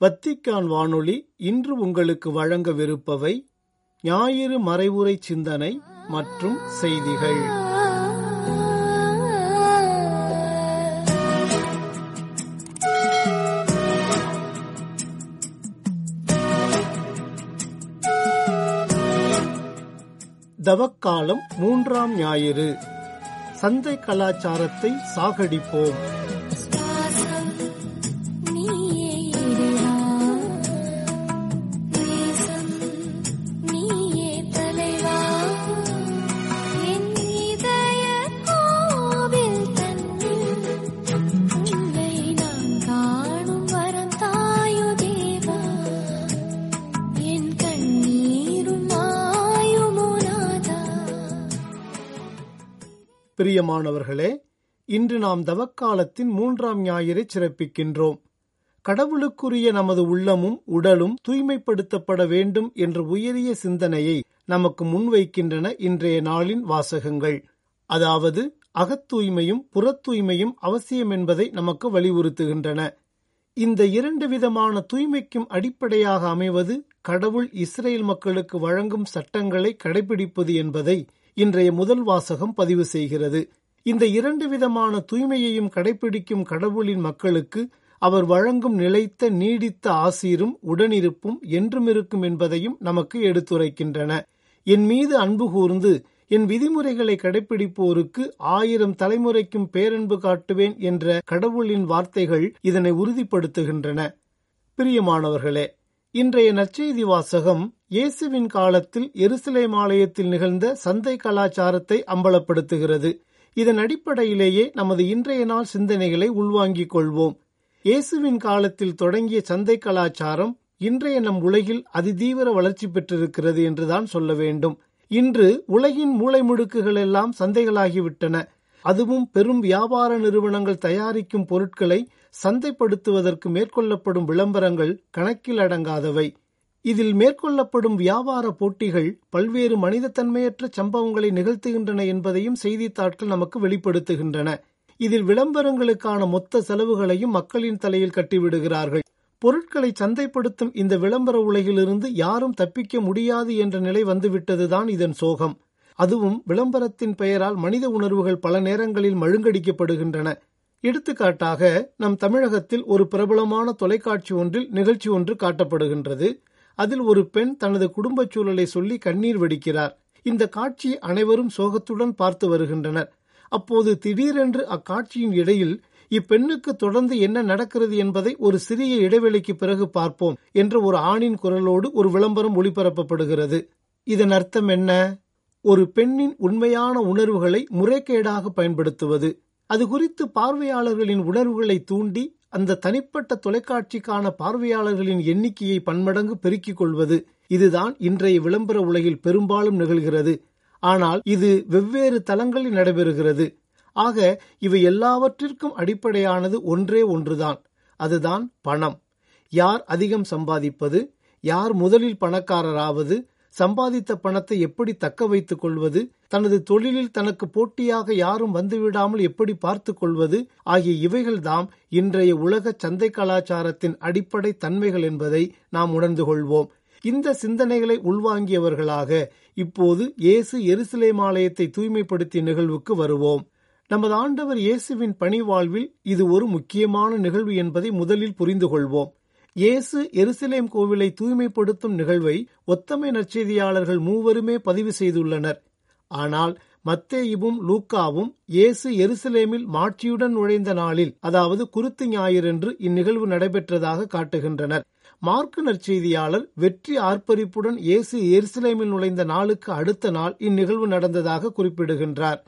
Vatican வானொலி இன்று உங்களுக்கு வழங்கவிருப்பவை ஞாயிறு மறைவுரை சிந்தனை மற்றும் செய்திகள். தவக்காலம் மூன்றாம் ஞாயிறு. சந்தை கலாச்சாரத்தை சாகடிப்போம். பிரியமானவர்களே இன்று நாம் தவக்காலத்தின் மூன்றாம் ஞாயிறை சிறப்பிக்கின்றோம். கடவுளுக்குரிய நமது உள்ளமும் உடலும் தூய்மைப்படுத்தப்பட வேண்டும் என்ற உயரிய சிந்தனையை நமக்கு முன்வைக்கின்றன இன்றைய நாளின் வாசகங்கள். அதாவது அகத்தூய்மையும் புறத்தூய்மையும் அவசியம் என்பதை நமக்கு வலியுறுத்துகின்றன. இந்த இரண்டு விதமான தூய்மைக்கும் அடிப்படையாக அமைவது கடவுள் இஸ்ரேல் மக்களுக்கு வழங்கும் சட்டங்களை கடைபிடிப்பது என்பதை இன்றைய முதல் வாசகம் பதிவு செய்கிறது. இந்த இரண்டு விதமான தூய்மையையும் கடைபிடிக்கும் கடவுளின் மக்களுக்கு அவர் வழங்கும் நிலைத்த நீடித்த ஆசீரும் உடனிருப்பும் என்றும் இருக்கும் என்பதையும் நமக்கு எடுத்துரைக்கின்றன. என் மீது அன்பு கூர்ந்து என் விதிமுறைகளை கடைபிடிப்போருக்கு ஆயிரம் தலைமுறைக்கும் பேரன்பு காட்டுவேன் என்ற கடவுளின் வார்த்தைகள் இதனை உறுதிப்படுத்துகின்றன. பிரியமானவர்களே இன்றைய நற்செய்தி வாசகம் இயேசுவின் காலத்தில் எருசலேம் ஆலயத்தில் நிகழ்ந்த சந்தை கலாச்சாரத்தை அம்பலப்படுத்துகிறது. இதன் அடிப்படையிலேயே நமது இன்றைய நாள் சிந்தனைகளை உள்வாங்கிக் கொள்வோம். இயேசுவின் காலத்தில் தொடங்கிய சந்தை கலாச்சாரம் இன்றைய நம் உலகில் அதிதீவிர வளர்ச்சி பெற்றிருக்கிறது என்றுதான் சொல்ல வேண்டும். இன்று உலகின் மூளை முடுக்குகள் எல்லாம் சந்தைகளாகிவிட்டன. அதுவும் பெரும் வியாபார நிறுவனங்கள் தயாரிக்கும் பொருட்களை சந்தைப்படுத்துவதற்கு மேற்கொள்ளப்படும் விளம்பரங்கள் கணக்கில் அடங்காதவை. இதில் மேற்கொள்ளப்படும் வியாபார போட்டிகள் பல்வேறு மனிதத்தன்மையற்ற சம்பவங்களை நிகழ்த்துகின்றன என்பதையும் செய்தித்தாட்கள் நமக்கு வெளிப்படுத்துகின்றன. இதில் விளம்பரங்களுக்கான மொத்த செலவுகளையும் மக்களின் தலையில் கட்டிவிடுகிறார்கள். பொருட்களை சந்தைப்படுத்தும் இந்த விளம்பர உலகிலிருந்து யாரும் தப்பிக்க முடியாது என்ற நிலை வந்துவிட்டதுதான் இதன் சோகம். அதுவும் விளம்பரத்தின் பெயரால் மனித உணர்வுகள் பல நேரங்களில் மழுங்கடிக்கப்படுகின்றன. எடுத்துக்காட்டாக நம் தமிழகத்தில் ஒரு பிரபலமான தொலைக்காட்சி ஒன்றில் நிகழ்ச்சி ஒன்று காட்டப்படுகின்றது. அதில் ஒரு பெண் தனது குடும்பச் சூழலை சொல்லி கண்ணீர் வெடிக்கிறார். இந்த காட்சி அனைவரும் சோகத்துடன் பார்த்து வருகின்றனர். அப்போது திடீரென்று அக்காட்சியின் இடையில் இப்பெண்ணுக்கு தொடர்ந்து என்ன நடக்கிறது என்பதை ஒரு சிறிய இடைவெளிக்கு பிறகு பார்ப்போம் என்ற ஒரு ஆணின் குரலோடு ஒரு விளம்பரம் ஒளிபரப்பப்படுகிறது. இதன் அர்த்தம் என்ன? ஒரு பெண்ணின் உண்மையான உணர்வுகளை முறைகேடாக பயன்படுத்துவது. அது குறித்து பார்வையாளர்களின் உணர்வுகளை தூண்டி அந்த தனிப்பட்ட தொலைக்காட்சிக்கான பார்வையாளர்களின் எண்ணிக்கையை பன்மடங்கு பெருக்கிக் கொள்வது இதுதான் இன்றைய விளம்பர உலகில் பெரும்பாலும் நிகழ்கிறது. ஆனால் இது வெவ்வேறு தளங்களில் நடைபெறுகிறது. ஆக இவை எல்லாவற்றிற்கும் அடிப்படையானது ஒன்றே ஒன்றுதான். அதுதான் பணம். யார் அதிகம் சம்பாதிப்பது? யார் முதலில் பணக்காரராவது? சம்பாதித்த பணத்தை எப்படி தக்க வைத்துக் கொள்வது? தனது தொழிலில் தனக்கு போட்டியாக யாரும் வந்துவிடாமல் எப்படி பார்த்துக் கொள்வது ஆகிய இவைகள்தாம் இன்றைய உலக சந்தை கலாச்சாரத்தின் அடிப்படை தன்மைகள் என்பதை நாம் உணர்ந்து கொள்வோம். இந்த சிந்தனைகளை உள்வாங்கியவர்களாக இப்போது இயேசு எருசலேமாலயத்தை தூய்மைப்படுத்திய நிகழ்வுக்கு வருவோம். நமது ஆண்டவர் இயேசுவின் பணிவாழ்வில் இது ஒரு முக்கியமான நிகழ்வு என்பதை முதலில் புரிந்து கொள்வோம். இயேசு எருசலேம் கோவிலை தூய்மைப்படுத்தும் நிகழ்வை ஒத்தமை நற்செய்தியாளர்கள் மூவருமே பதிவு செய்துள்ளனர். ஆனால் மத்தேயுவும் லூக்காவும் இயேசு எருசலேமில் மாட்சியுடன் நுழைந்த நாளில் அதாவது குருத்து ஞாயிறன்று இந்நிகழ்வு நடைபெற்றதாக காட்டுகின்றனர். மார்க்கு நற்செய்தியாளர் வெற்றி ஆர்ப்பரிப்புடன் இயேசு எருசலேமில் நுழைந்த நாளுக்கு அடுத்த நாள் இந்நிகழ்வு நடந்ததாக குறிப்பிடுகின்றார்.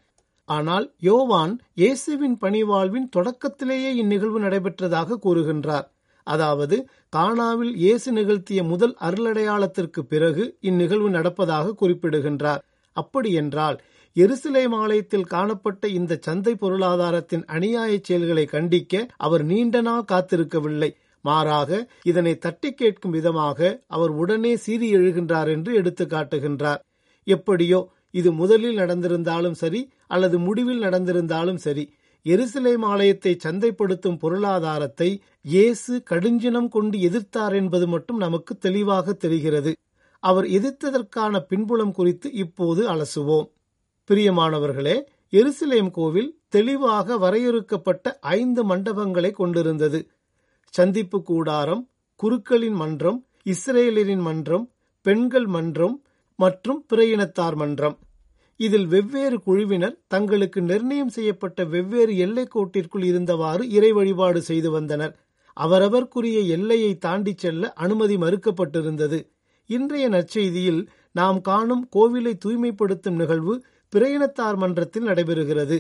ஆனால் யோவான் இயேசுவின் பணிவாழ்வின் தொடக்கத்திலேயே இந்நிகழ்வு நடைபெற்றதாக கூறுகின்றார். அதாவது கானாவில் இயேசு நிகழ்த்திய முதல் அருளடையாளத்திற்கு பிறகு இந்நிகழ்வு நடப்பதாக குறிப்பிடுகின்றார். அப்படியென்றால் எருசலேம் ஆலயத்தில் காணப்பட்ட இந்த சந்தை பொருளாதாரத்தின் அநியாய செயல்களை கண்டிக்க அவர் நீண்ட நாள் காத்திருக்கவில்லை. மாறாக இதனை தட்டி கேட்கும் விதமாக அவர் உடனே சீறி எழுகின்றார் என்று எடுத்து காட்டுகின்றார். எப்படியோ இது முதலில் நடந்திருந்தாலும் சரி அல்லது முடிவில் நடந்திருந்தாலும் சரி எருசலேம் ஆலயத்தை சந்தைப்படுத்தும் பொருளாதாரத்தை இயேசு கடுஞ்சினம் கொண்டு எதிர்த்தார் என்பது மட்டும் நமக்கு தெளிவாக தெரிகிறது. அவர் எதிர்த்ததற்கான பின்புலம் குறித்து இப்போது அலசுவோம். பிரியமானவர்களே எருசலேம் கோவில் தெளிவாக வரையறுக்கப்பட்ட ஐந்து மண்டபங்களை கொண்டிருந்தது. சந்திப்பு கூடாரம் குருக்களின் மன்றம் இஸ்ரேலரின் மன்றம் பெண்கள் மன்றம் மற்றும் பிற இனத்தார் மன்றம். இதில் வெவ்வேறு குழுவினர் தங்களுக்கு நிர்ணயம் செய்யப்பட்ட வெவ்வேறு எல்லைக் கோட்டிற்குள் இருந்தவாறு இறை வழிபாடு செய்து வந்தனர். அவரவர்க்குரிய எல்லையை தாண்டிச் செல்ல அனுமதி மறுக்கப்பட்டிருந்தது. இன்றைய நற்செய்தியில் நாம் காணும் கோவிலை தூய்மைப்படுத்தும் நிகழ்வு பிரயணத்தார் மன்றத்தில் நடைபெறுகிறது.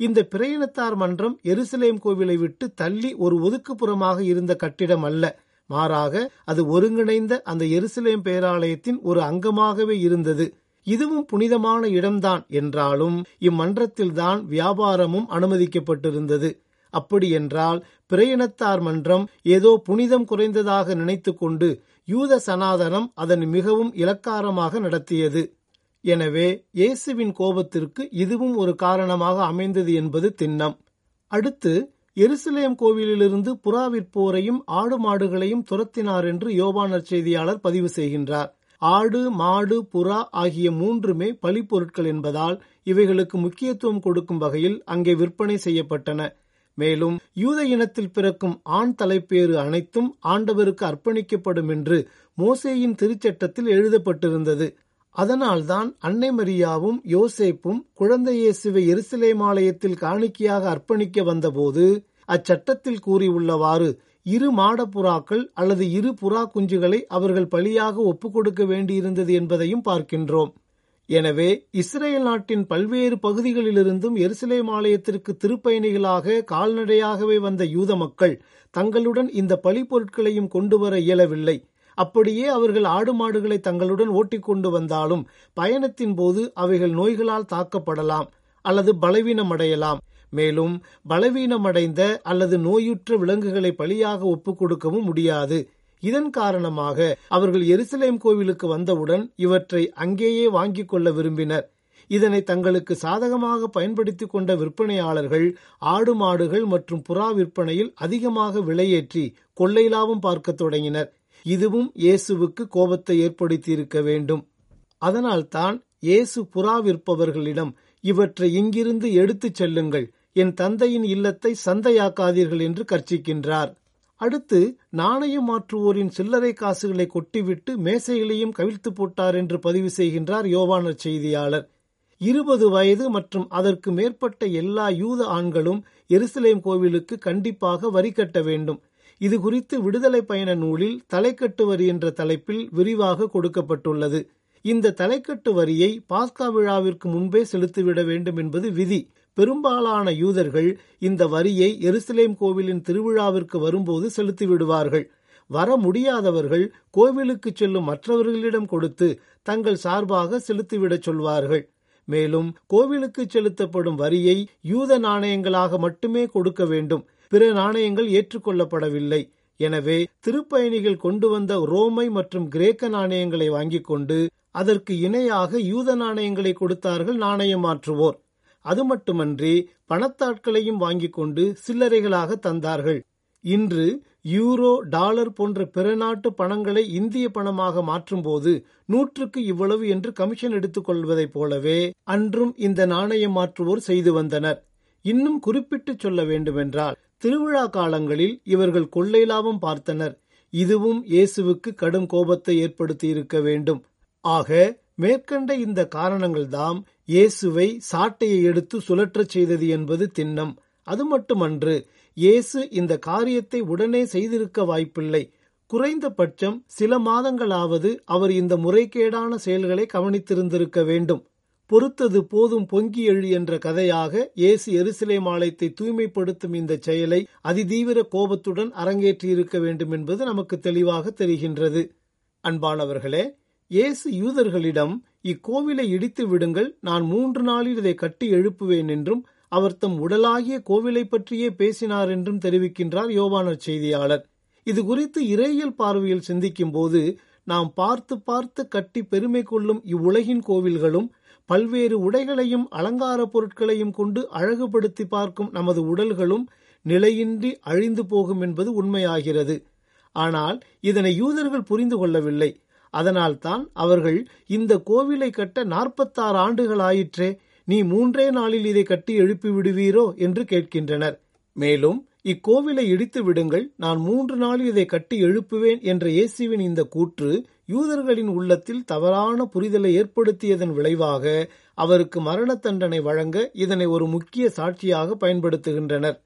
இந்த பிரயணத்தார் மன்றம் எருசலேம் கோவிலை விட்டு தள்ளி ஒரு ஒதுக்குப்புறமாக இருந்த கட்டிடம் அல்ல. மாறாக அது ஒருங்கிணைந்த அந்த எருசலேம் பேராலயத்தின் ஒரு அங்கமாகவே இருந்தது. இதுவும் புனிதமான இடம்தான் என்றாலும் இம்மன்றத்தில்தான் வியாபாரமும் அனுமதிக்கப்பட்டிருந்தது. அப்படியென்றால் பிரயணத்தார் மன்றம் ஏதோ புனிதம் குறைந்ததாக நினைத்துக்கொண்டு யூத சனாதனம் அதன் மிகவும் இலக்காரமாக நடத்தியது. எனவே இயேசுவின் கோபத்திற்கு இதுவும் ஒரு காரணமாக அமைந்தது என்பது திண்ணம். அடுத்து எருசலேம் கோவிலிலிருந்து புறாவிற்போரையும் ஆடு மாடுகளையும் துரத்தினார் என்று யோபானர் செய்தியாளர் பதிவு செய்கின்றார். ஆடு மாடு புறா ஆகிய மூன்றுமே பழிப்பொருட்கள் என்பதால் இவைகளுக்கு முக்கியத்துவம் கொடுக்கும் வகையில் அங்கே விற்பனை செய்யப்பட்டன. மேலும் யூத இனத்தில் பிறக்கும் ஆண் தலைப்பேறு அனைத்தும் ஆண்டவருக்கு அர்ப்பணிக்கப்படும் என்று மோசேயின் திருச்சட்டத்தில் எழுதப்பட்டிருந்தது. அதனால்தான் அன்னை மரியாவும் யோசேப்பும் குழந்தை இயேசுவை எருசலேம் காணிக்கையாக அர்ப்பணிக்க வந்தபோது அச்சட்டத்தில் கூறியுள்ளவாறு இரு மாடப்புறாக்கள் அல்லது இரு புறா குஞ்சுகளை அவர்கள் பலியாக ஒப்புக் கொடுக்க வேண்டியிருந்தது என்பதையும் பார்க்கின்றோம். எனவே இஸ்ரேல் நாட்டின் பல்வேறு பகுதிகளிலிருந்தும் எருசலேம் ஆலயத்திற்கு திருப்பயணிகளாக கால்நடையாகவே வந்த யூத மக்கள் தங்களுடன் இந்த பழிப்பொருட்களையும் கொண்டு வர இயலவில்லை. அப்படியே அவர்கள் ஆடு மாடுகளை தங்களுடன் ஓட்டிக்கொண்டு வந்தாலும் பயணத்தின் போது அவைகள் நோய்களால் தாக்கப்படலாம் அல்லது பலவீனமடையலாம். மேலும் பலவீனமடைந்த அல்லது நோயுற்ற விலங்குகளை பலியாக ஒப்புக் கொடுக்கவும் முடியாது. இதன் காரணமாக அவர்கள் எருசலேம் கோவிலுக்கு வந்தவுடன் இவற்றை அங்கேயே வாங்கிக் கொள்ள விரும்பினர். இதனை தங்களுக்கு சாதகமாக பயன்படுத்திக் கொண்ட விற்பனையாளர்கள் ஆடு மாடுகள் மற்றும் புறா விற்பனையில் அதிகமாக விலையேற்றி கொள்ளை லாபம் பார்க்க தொடங்கினர். இதுவும் இயேசுவுக்கு கோபத்தை ஏற்படுத்தியிருக்க வேண்டும். அதனால்தான் இயேசு புறா விற்பவர்களிடம் இவற்றை இங்கிருந்து எடுத்துச் செல்லுங்கள் என் தந்தையின் இல்லத்தை சந்தையாக்காதீர்கள் என்று கர்ச்சிக்கின்றார் அடுத்து நாணயம் மாற்றுவோரின் சில்லறை காசுகளை கொட்டிவிட்டு மேசைகளையும் கவிழ்த்து போட்டார் என்று பதிவு செய்கின்றார் யோவானர் செய்தியாளர். இருபது வயது மற்றும் அதற்கு மேற்பட்ட எல்லா யூத ஆண்களும் எருசலேம் கோவிலுக்கு கண்டிப்பாக வரி கட்ட வேண்டும். இது குறித்து விடுதலை பயண நூலில் தலைக்கட்டு வரி என்ற தலைப்பில் விரிவாக கொடுக்கப்பட்டுள்ளது. இந்த தலைக்கட்டு வரியை பாஸ்கா விழாவிற்கு முன்பே செலுத்திவிட வேண்டும் என்பது விதி. பெரும்பாலான யூதர்கள் இந்த வரியை எருசலேம் கோவிலின் திருவிழாவிற்கு வரும்போது செலுத்திவிடுவார்கள் வர முடியாதவர்கள் கோவிலுக்கு செல்லும் மற்றவர்களிடம் கொடுத்து தங்கள் சார்பாக செலுத்திவிடச் சொல்வார்கள். மேலும் கோவிலுக்கு செலுத்தப்படும் வரியை யூத நாணயங்களாக மட்டுமே கொடுக்க வேண்டும். பிற நாணயங்கள் ஏற்றுக்கொள்ளப்படவில்லை. எனவே திருப்பயணிகள் கொண்டு வந்த ரோமை மற்றும் கிரேக்க நாணயங்களை வாங்கிக் கொண்டு அதற்கு இணையாக யூத நாணயங்களை கொடுத்தார்கள் நாணயம் மாற்றுவோர். அது மட்டுமன்றி பணத்தாட்களையும் வாங்கிக் கொண்டு சில்லறைகளாக தந்தார்கள். இன்று யூரோ டாலர் போன்ற பிற நாட்டு பணங்களை இந்திய பணமாக மாற்றும்போது நூற்றுக்கு இவ்வளவு என்று கமிஷன் எடுத்துக் கொள்வதைப் போலவே அன்றும் இந்த நாணயம் மாற்றுவோர் செய்து வந்தனர். இன்னும் குறிப்பிட்டு சொல்ல வேண்டுமென்றால் திருவிழா காலங்களில் இவர்கள் கொள்ளை லாபம் பார்த்தனர். இதுவும் இயேசுவுக்கு கடும் கோபத்தை ஏற்படுத்தி இருக்க வேண்டும். ஆக மேற்கண்ட இந்த காரணங்கள்தாம் இயேசுவை சாட்டையை எடுத்து சுழற்றச் செய்தது என்பது திண்ணம். அது மட்டுமன்று இயேசு இந்த காரியத்தை உடனே செய்திருக்க வாய்ப்பில்லை. குறைந்தபட்சம் சில மாதங்களாவது அவர் இந்த முறைகேடான செயல்களை கவனித்திருந்திருக்க வேண்டும். பொறுத்தது போதும் பொங்கி எழு என்ற கதையாக இயேசு எருசலேம் ஆலயத்தை தூய்மைப்படுத்தும் இந்த செயலை அதிதீவிர கோபத்துடன் அரங்கேற்றியிருக்க வேண்டும் என்பது நமக்கு தெளிவாக தெரிகின்றது. அன்பானவர்களே இயேசு யூதர்களிடம் இக்கோவிலை இடித்து விடுங்கள் நான் மூன்று நாளில் இதை கட்டி எழுப்புவேன் என்றும் அவர் தம் உடலாகிய கோவிலை பற்றியே பேசினார் என்றும் தெரிவிக்கின்றார் யோவானர் செய்தியாளர். இது குறித்து இறையியல் பார்வையில் சிந்திக்கும் போது நாம் பார்த்து பார்த்து கட்டி பெருமை கொள்ளும் இவ்வுலகின் கோவில்களும் பல்வேறு உடைகளையும் அலங்கார பொருட்களையும் கொண்டு அழகுபடுத்தி பார்க்கும் நமது உடல்களும் நிலையின்றி அழிந்து போகும் என்பது உண்மையாகிறது. ஆனால் இதனை யூதர்கள் புரிந்து கொள்ளவில்லை. அதனால்தான் அவர்கள் இந்த கோவிலை கட்ட நாற்பத்தாறு ஆண்டுகள் ஆயிற்றே நீ மூன்றே நாளில் இதை கட்டி எழுப்பி விடுவீரோ என்று கேட்கின்றனர். மேலும் இக்கோவிலை இடித்து விடுங்கள் நான் மூன்று நாளில் இதை கட்டி எழுப்புவேன் என்ற இயேசுவின் இந்த கூற்று யூதர்களின் உள்ளத்தில் தவறான புரிதலை ஏற்படுத்தியதன் விளைவாக அவருக்கு மரண தண்டனை வழங்க இதனை ஒரு முக்கிய சாட்சியாக பயன்படுத்துகின்றனர்.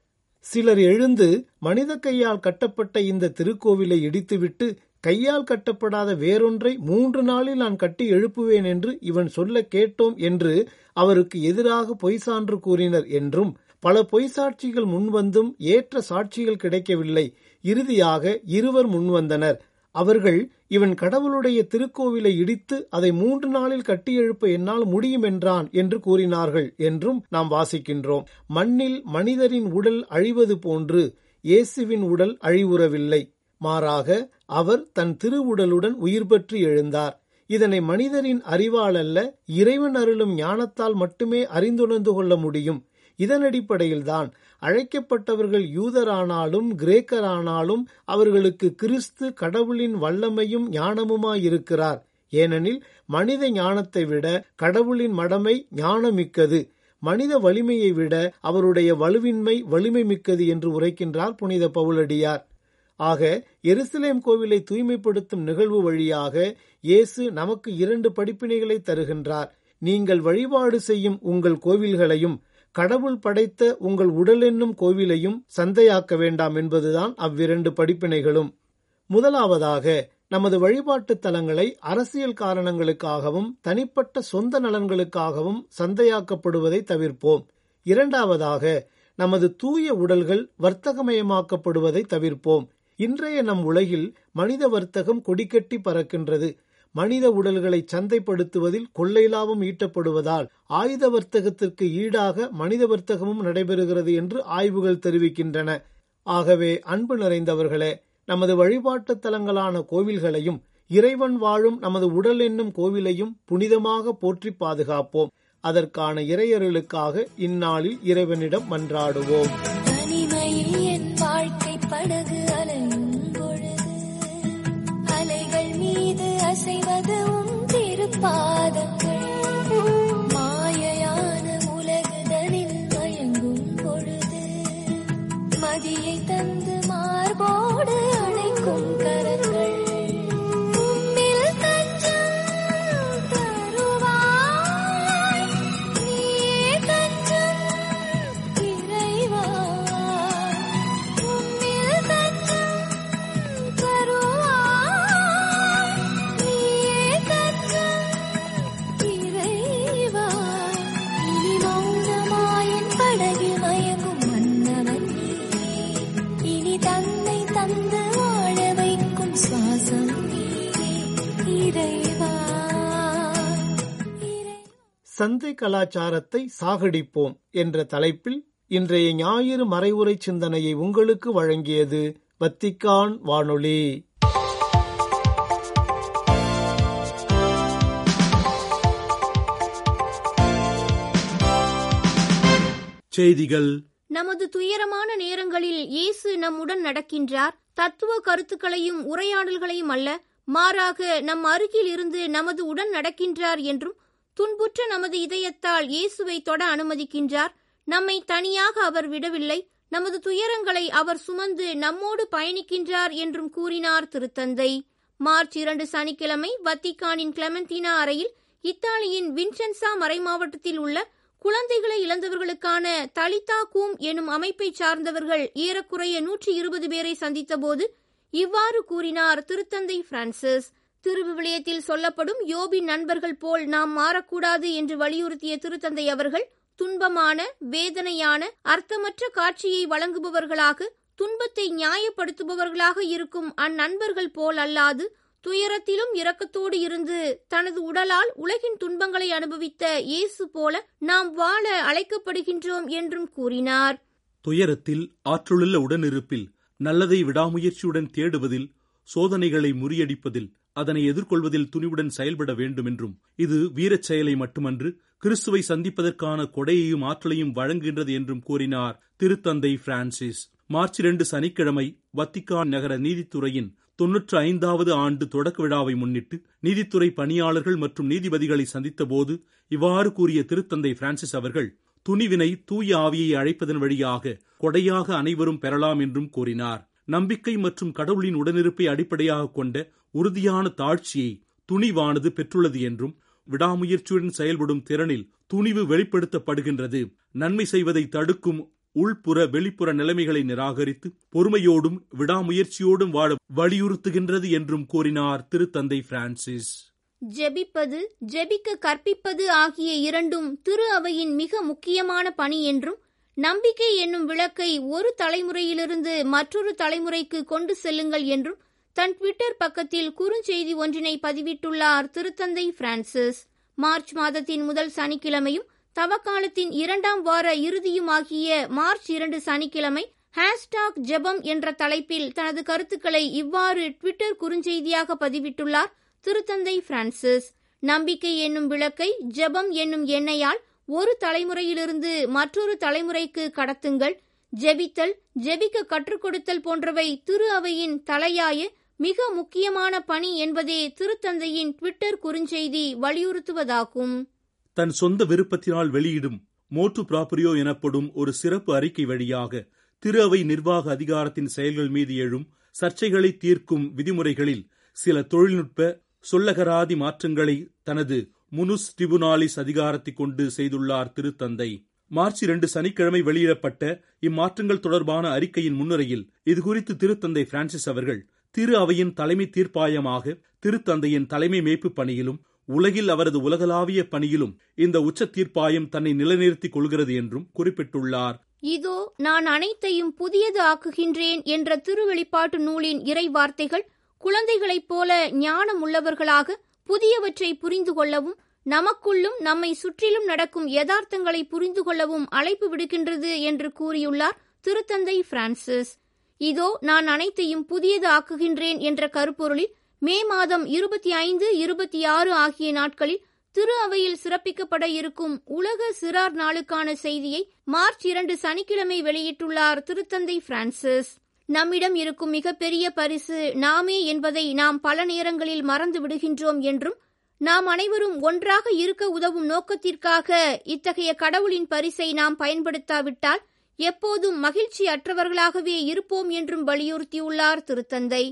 சிலர் எழுந்து மனித கையால் கட்டப்பட்ட இந்த திருக்கோவிலை இடித்துவிட்டு கையால் கட்டப்படாத வேறொன்றை மூன்று நாளில் நான் கட்டி எழுப்புவேன் என்று இவன் சொல்ல கேட்டோம் என்று அவருக்கு எதிராக பொய் சான்று கூறினர் என்றும் பல பொய் சாட்சிகள் முன்வந்தும் ஏற்ற சாட்சிகள் கிடைக்கவில்லை. இறுதியாக இருவர் முன்வந்தனர். அவர்கள் இவன் கடவுளுடைய திருக்கோவிலை இடித்து அதை மூன்று நாளில் கட்டி எழுப்ப என்னால் முடியும் என்றான் என்று கூறினார்கள் என்றும் நாம் வாசிக்கின்றோம். மண்ணில் மனிதரின் உடல் அழிவது போன்று இயேசுவின் உடல் அழிவுறவில்லை. மாறாக அவர் தன் திருவுடலுடன் உயிர் பெற்று எழுந்தார். இதனை மனிதரின் அறிவால் அல்ல இறைவன் அருளும் ஞானத்தால் மட்டுமே அறிந்துணர்ந்து கொள்ள முடியும். இதனடிப்படையில்தான் அழைக்கப்பட்டவர்கள் யூதரானாலும் கிரேக்கரானாலும் அவர்களுக்கு கிறிஸ்து கடவுளின் வல்லமையும் ஞானமுமாயிருக்கிறார். ஏனெனில் மனித ஞானத்தை விட கடவுளின் மடமை ஞானமிக்கது. மனித வலிமையை விட அவருடைய வலுவின்மை வலிமை மிக்கது என்று உரைக்கின்றார் புனித பவுலடியார். ஆக எருசலேம் கோவிலை தூய்மைப்படுத்தும் நிகழ்வு வழியாக இயேசு நமக்கு இரண்டு படிப்பினைகளை தருகின்றார். நீங்கள் வழிபாடு செய்யும் உங்கள் கோவில்களையும் கடவுள் படைத்த உங்கள் உடல் என்னும் கோவிலையும் சந்தையாக்க வேண்டாம் என்பதுதான் அவ்விரண்டு படிப்பினைகளும். முதலாவதாக நமது வழிபாட்டு தலங்களை அரசியல் காரணங்களுக்காகவும் தனிப்பட்ட சொந்த நலன்களுக்காகவும் சந்தையாக்கப்படுவதை தவிர்ப்போம். இரண்டாவதாக நமது தூய உடல்கள் வர்த்தகமயமாக்கப்படுவதை தவிர்ப்போம். இன்றைய நம் உலகில் மனித வர்த்தகம் கொடிக்கட்டி பறக்கின்றது. மனித உடல்களை சந்தைப்படுத்துவதில் கொள்ளை லாபம் ஈட்டப்படுவதால் ஆயுத வர்த்தகத்திற்கு ஈடாக மனித வர்த்தகமும் நடைபெறுகிறது என்று ஆய்வுகள் தெரிவிக்கின்றன. ஆகவே அன்பு நிறைந்தவர்களே நமது வழிபாட்டு தலங்களான கோவில்களையும் இறைவன் வாழும் நமது உடல் என்னும் கோவிலையும் புனிதமாக போற்றி பாதுகாப்போம். அதற்கான இறையருளுக்காக இந்நாளில் இறைவனிடம் மன்றாடுவோம். far. சந்தை கலாச்சாரத்தை சாகடிப்போம் என்ற தலைப்பில் இன்றைய ஞாயிறு மறைவுரை சிந்தனையை உங்களுக்கு வழங்கியது வத்திக்கான் வானொலி. செய்திகள். நமது துயரமான நேரங்களில் இயேசு நம்முடன் நடக்கின்றார். தத்துவ கருத்துக்களையும் உரையாடல்களையும் அல்ல மாறாக நம் அருகில் இருந்து நமது உடன் நடக்கின்றார் என்றும் துன்புற்ற நமது இதயத்தால் இயேசுவை தொட அனுமதிக்கின்றார். நம்மை தனியாக அவர் விடவில்லை. நமது துயரங்களை அவர் சுமந்து நம்மோடு பயணிக்கின்றார் என்றும் கூறினார் திருத்தந்தை. மார்ச் இரண்டு சனிக்கிழமை வத்திக்கானின் கிளமந்தினா அறையில் இத்தாலியின் வின்சென்சா மறைமாவட்டத்தில் உள்ள குழந்தைகளை இழந்தவர்களுக்கான தலிதா கூம் எனும் அமைப்பை சார்ந்தவர்கள் ஏறக்குறைய நூற்றி இருபது பேரை சந்தித்தபோது இவ்வாறு கூறினார் திருத்தந்தை பிரான்சிஸ். திருவிவிலியத்தில் சொல்லப்படும் யோபின் நண்பர்கள் போல் நாம் மாறக்கூடாது என்று வலியுறுத்திய திருத்தந்தை அவர்கள் துன்பமான வேதனையான அர்த்தமற்ற காட்சியை வழங்குபவர்களாக துன்பத்தை நியாயப்படுத்துபவர்களாக இருக்கும் அந்நண்பர்கள் போல் அல்லாது துயரத்திலும் இரக்கத்தோடு இருந்து தனது உடலால் உலகின் துன்பங்களை அனுபவித்த இயேசு போல நாம் வாழ அழைக்கப்படுகின்றோம் என்றும் கூறினார். துயரத்தில் ஆற்றலுள்ள உடனிருப்பில் நல்லதை விடாமுயற்சியுடன் தேடுவதில் சோதனைகளை முறியடிப்பதில் அதனை எதிர்கொள்வதில் துணிவுடன் செயல்பட வேண்டும் என்றும் இது வீரச் செயலை மட்டுமன்று கிறிஸ்துவை சந்திப்பதற்கான கொடையையும் ஆற்றலையும் வழங்குகின்றது என்றும் கூறினார் திருத்தந்தை பிரான்சிஸ். மார்ச் இரண்டு சனிக்கிழமை வத்திக்கான் நகர நீதித்துறையின் தொன்னூற்று ஐந்தாவது ஆண்டு தொடக்க விழாவை முன்னிட்டு நீதித்துறை பணியாளர்கள் மற்றும் நீதிபதிகளை சந்தித்தபோது இவ்வாறு கூறிய திருத்தந்தை பிரான்சிஸ் அவர்கள் துணிவினை தூய ஆவியை அழைப்பதன் வழியாக கொடையாக அனைவரும் பெறலாம் என்றும் கூறினார். நம்பிக்கை மற்றும் கடவுளின் உடனிருப்பை அடிப்படையாக கொண்ட உறுதியான தாழ்ச்சியை துணிவானது பெற்றுள்ளது என்றும் விடாமுயற்சியுடன் செயல்படும் திறனில் துணிவு வெளிப்படுத்தப்படுகின்றது. நன்மை செய்வதை தடுக்கும் உள்புற வெளிப்புற நிலைமைகளை நிராகரித்து பொறுமையோடும் விடாமுயற்சியோடும் வாழ வலியுறுத்துகின்றது என்றும் கூறினார் திருத்தந்தை பிரான்சிஸ். ஜெபிப்பது ஜெபிக்க கற்பிப்பது ஆகிய இரண்டும் திரு அவையின் மிக முக்கியமான பணி என்றும் நம்பிக்கை என்னும் விளக்கை ஒரு தலைமுறையிலிருந்து மற்றொரு தலைமுறைக்கு கொண்டு செல்லுங்கள் என்றும் தன் ட்விட்டர் பக்கத்தில் குறுஞ்செய்தி ஒன்றினை பதிவிட்டுள்ளார் திருத்தந்தை பிரான்சிஸ். மார்ச் மாதத்தின் முதல் சனிக்கிழமையும் தவக்காலத்தின் இரண்டாம் வார இறுதியுமாகிய மார்ச் இரண்டு சனிக்கிழமை ஹேஷ்டாக் ஜெபம் என்ற தலைப்பில் தனது கருத்துக்களை இவ்வாறு ட்விட்டர் குறுஞ்செய்தியாக பதிவிட்டுள்ளார் திருத்தந்தை பிரான்சிஸ். நம்பிக்கை என்னும் விளக்கை ஜெபம் என்னும் எண்ணெயால் ஒரு தலைமுறையிலிருந்து மற்றொரு தலைமுறைக்கு கடத்துங்கள். ஜெபித்தல் ஜெபிக்க கற்றுக் கொடுத்தல் போன்றவை திரு அவையின் தலையாய மிக முக்கியமான பணி என்பதே திருத்தந்தையின் ட்விட்டர் குறுஞ்செய்தி வலியுறுத்துவதாகும். தன் சொந்த விருப்பத்தினால் வெளியிடும் மோட்டு ப்ராப்பரியோ எனப்படும் ஒரு சிறப்பு அறிக்கை வழியாக திரு அவை நிர்வாக அதிகாரத்தின் செயல்கள் மீது எழும் சர்ச்சைகளை தீர்க்கும் விதிமுறைகளில் சில தொழில்நுட்ப சொல்லகராதி மாற்றங்களை தனது முனுஸ் டிபுனாலிஸ் அதிகாரத்தை கொண்டு செய்துள்ளார் திருத்தந்தை மார்ச் இரண்டு சனிக்கிழமை வெளியிடப்பட்ட இம்மாற்றங்கள் தொடர்பான அறிக்கையின் முன்னுரையில் இதுகுறித்து திருத்தந்தை பிரான்சிஸ் அவர்கள் திரு அவையின் தலைமை தீர்ப்பாயமாக திருத்தந்தையின் தலைமை மேய்ப்பு பணியிலும் உலகில் அவரது உலகளாவிய பணியிலும் இந்த உச்ச தீர்ப்பாயம் தன்னை நிலைநிறுத்திக் கொள்கிறது என்றும் குறிப்பிட்டுள்ளார். இதோ நான் அனைத்தையும் புதியது ஆக்குகின்றேன் என்ற திருவெளிப்பாட்டு நூலின் இறை வார்த்தைகள் குழந்தைகளைப் போல ஞானம் உள்ளவர்களாக புதியவற்றை புரிந்து கொள்ளவும் நமக்குள்ளும் நம்மை சுற்றிலும் நடக்கும் யதார்த்தங்களை புரிந்து கொள்ளவும் அழைப்பு விடுக்கின்றது என்று கூறியுள்ளார் திருத்தந்தை பிரான்சிஸ். இதோ நான் அனைத்தையும் புதியது ஆக்குகின்றேன் என்ற கருப்பொருளில் மே மாதம் இருபத்தி ஐந்து இருபத்தி ஆறு ஆகிய நாட்களில் திரு அவையில் சிறப்பிக்கப்பட இருக்கும் உலக சிறார் நாளுக்கான செய்தியை மார்ச் இரண்டு சனிக்கிழமை வெளியிட்டுள்ளார் திருத்தந்தை பிரான்சிஸ். நம்மிடம் இருக்கும் மிகப்பெரிய பரிசு நாமே என்பதை நாம் பல நேரங்களில் மறந்து விடுகின்றோம் என்றும் நாம் அனைவரும் ஒன்றாக இருக்க உதவும் நோக்கத்திற்காக இத்தகைய கடவுளின் பரிசை நாம் பயன்படுத்தாவிட்டால் எப்போதும் மகிழ்ச்சி அற்றவர்களாகவே இருப்போம் என்றும் வலியுறுத்தியுள்ளார் திருத்தந்தை.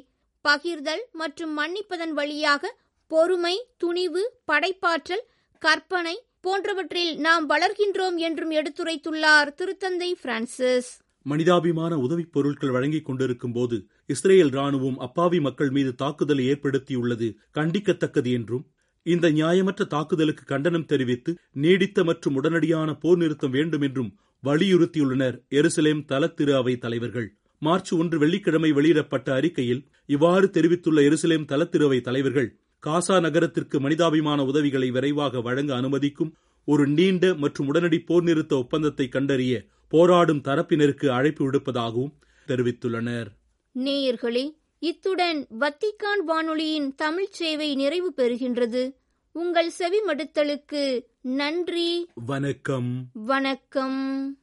பகிர்தல் மற்றும் மன்னிப்பதன் வழியாக பொறுமை துணிவு படைப்பாற்றல் கற்பனை போன்றவற்றில் நாம் வளர்கின்றோம் என்றும் எடுத்துரைத்துள்ளார் திருத்தந்தை பிரான்சிஸ். மனிதாபிமான உதவிப் பொருட்கள் வழங்கிக் கொண்டிருக்கும் போது இஸ்ரேல் ராணுவம் அப்பாவி மக்கள் மீது தாக்குதலை ஏற்படுத்தியுள்ளது கண்டிக்கத்தக்கது என்றும் இந்த நியாயமற்ற தாக்குதலுக்கு கண்டனம் தெரிவித்து நீடித்த மற்றும் உடனடியான போர் நிறுத்தம் வேண்டும் என்றும் வலியுறுத்தியுள்ளனர் எருசலேம் தல திரு அவை தலைவர்கள். மார்ச் ஒன்று வெள்ளிக்கிழமை வெளியிடப்பட்ட அறிக்கையில் இவ்வாறு தெரிவித்துள்ள எருசலேம் தல திரு அவை தலைவர்கள் காசா நகரத்திற்கு மனிதாபிமான உதவிகளை விரைவாக வழங்க அனுமதிக்கும் ஒரு நீண்ட மற்றும் உடனடி போர் நிறுத்த ஒப்பந்தத்தை கண்டறிய போராடும் தரப்பினருக்கு அழைப்பு விடுப்பதாகவும் தெரிவித்துள்ளனர். நேயர்களே இத்துடன் வத்திக்கான் வானொலியின் தமிழ்ச் சேவை நிறைவு பெறுகின்றது. உங்கள் செவிமடுத்தலுக்கு நன்றி. வணக்கம். வணக்கம்.